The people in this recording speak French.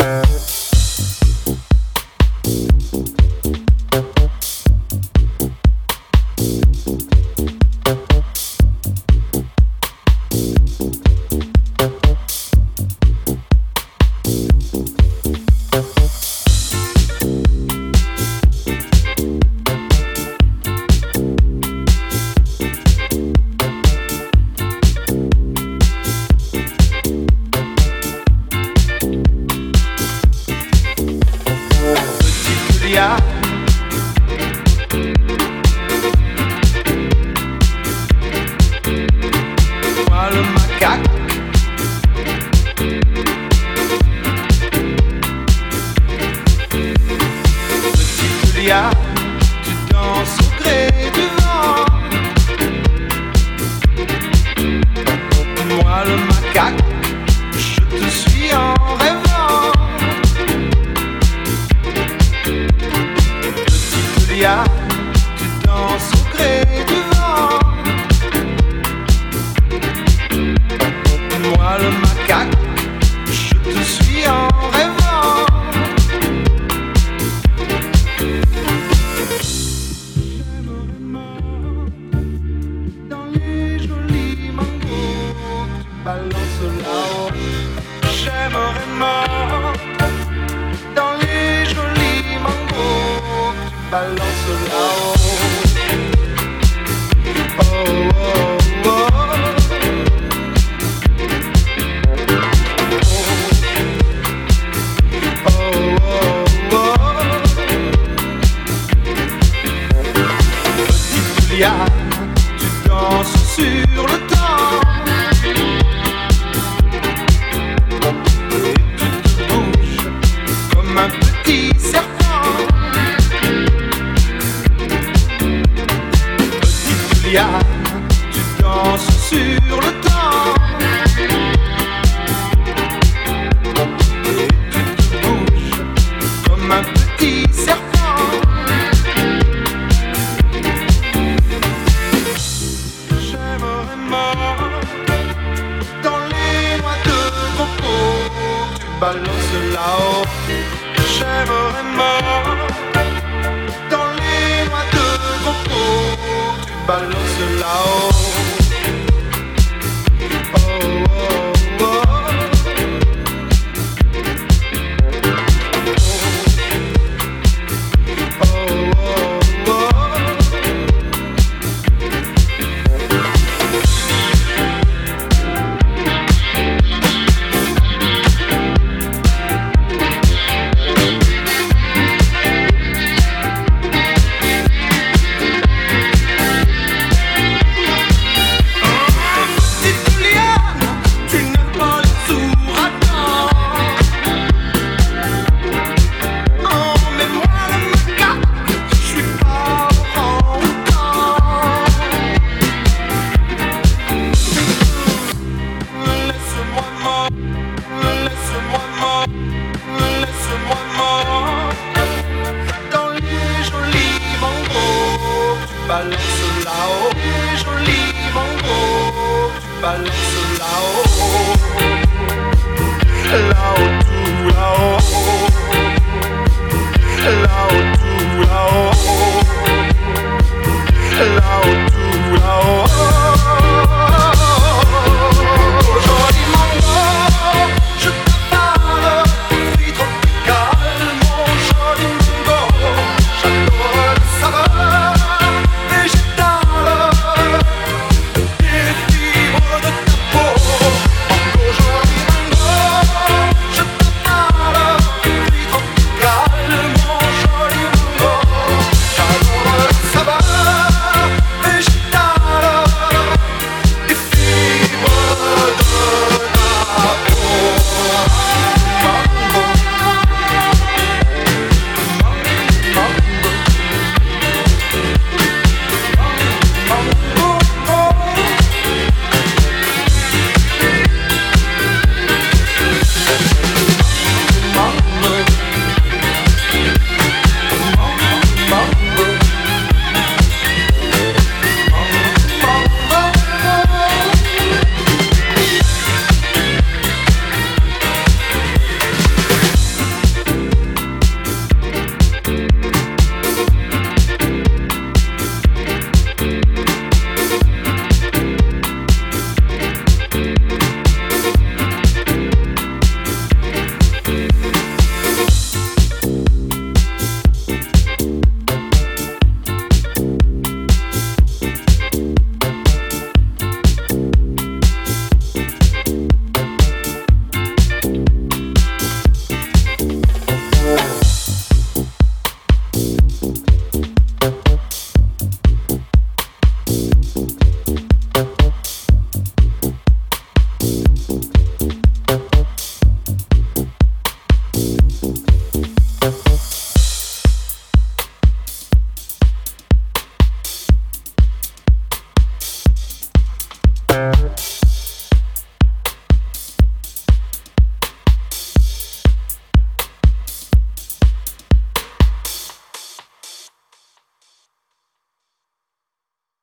Yeah. Moi le macaque. Petite Julia, tu danses au gré du vent. Moi le macaque, je te suis en rêve. olhar balance là-haut. sur le. balances là-haut, joli mon gros, tu balances là-haut.